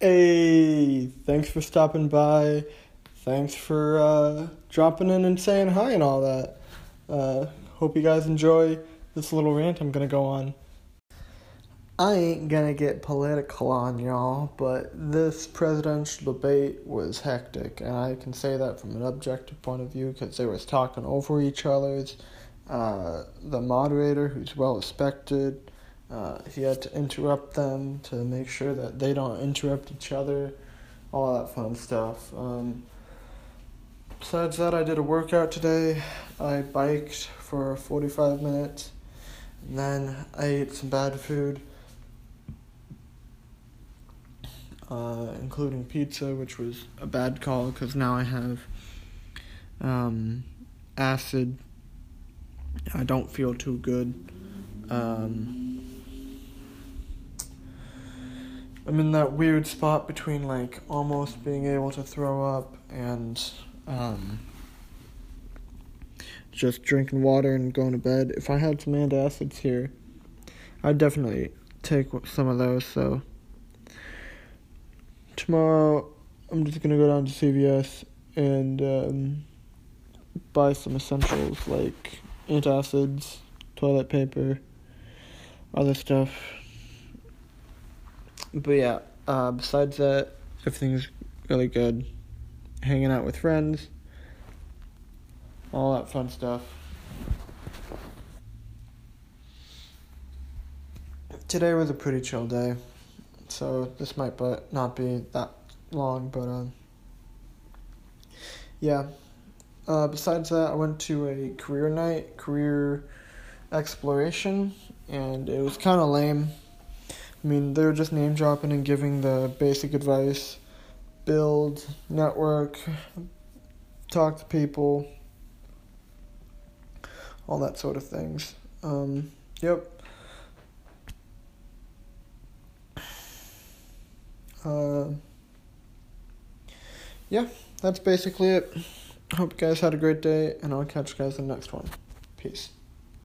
Hey, thanks for stopping by. Thanks for uh, dropping in and saying hi and all that. Uh, hope you guys enjoy this little rant I'm gonna go on. I ain't gonna get political on y'all, but this presidential debate was hectic, and I can say that from an objective point of view because they was talking over each other's. Uh, the moderator, who's well respected, uh, he had to interrupt them to make sure that they don't interrupt each other, all that fun stuff. Um, besides that, I did a workout today. I biked for 45 minutes, and then I ate some bad food, uh, including pizza, which was a bad call because now I have um, acid. I don't feel too good. Um, I'm in that weird spot between like almost being able to throw up and um, just drinking water and going to bed. If I had some antacids here, I'd definitely take some of those. So tomorrow, I'm just gonna go down to CVS and um, buy some essentials like antacids, toilet paper, other stuff but yeah, uh, besides that, everything's really good. Hanging out with friends, all that fun stuff. Today was a pretty chill day, so this might but not be that long, but um, yeah. Uh, besides that, I went to a career night, career exploration, and it was kind of lame. I mean, they're just name dropping and giving the basic advice build, network, talk to people, all that sort of things. Um, yep. Uh, yeah, that's basically it. Hope you guys had a great day, and I'll catch you guys in the next one. Peace.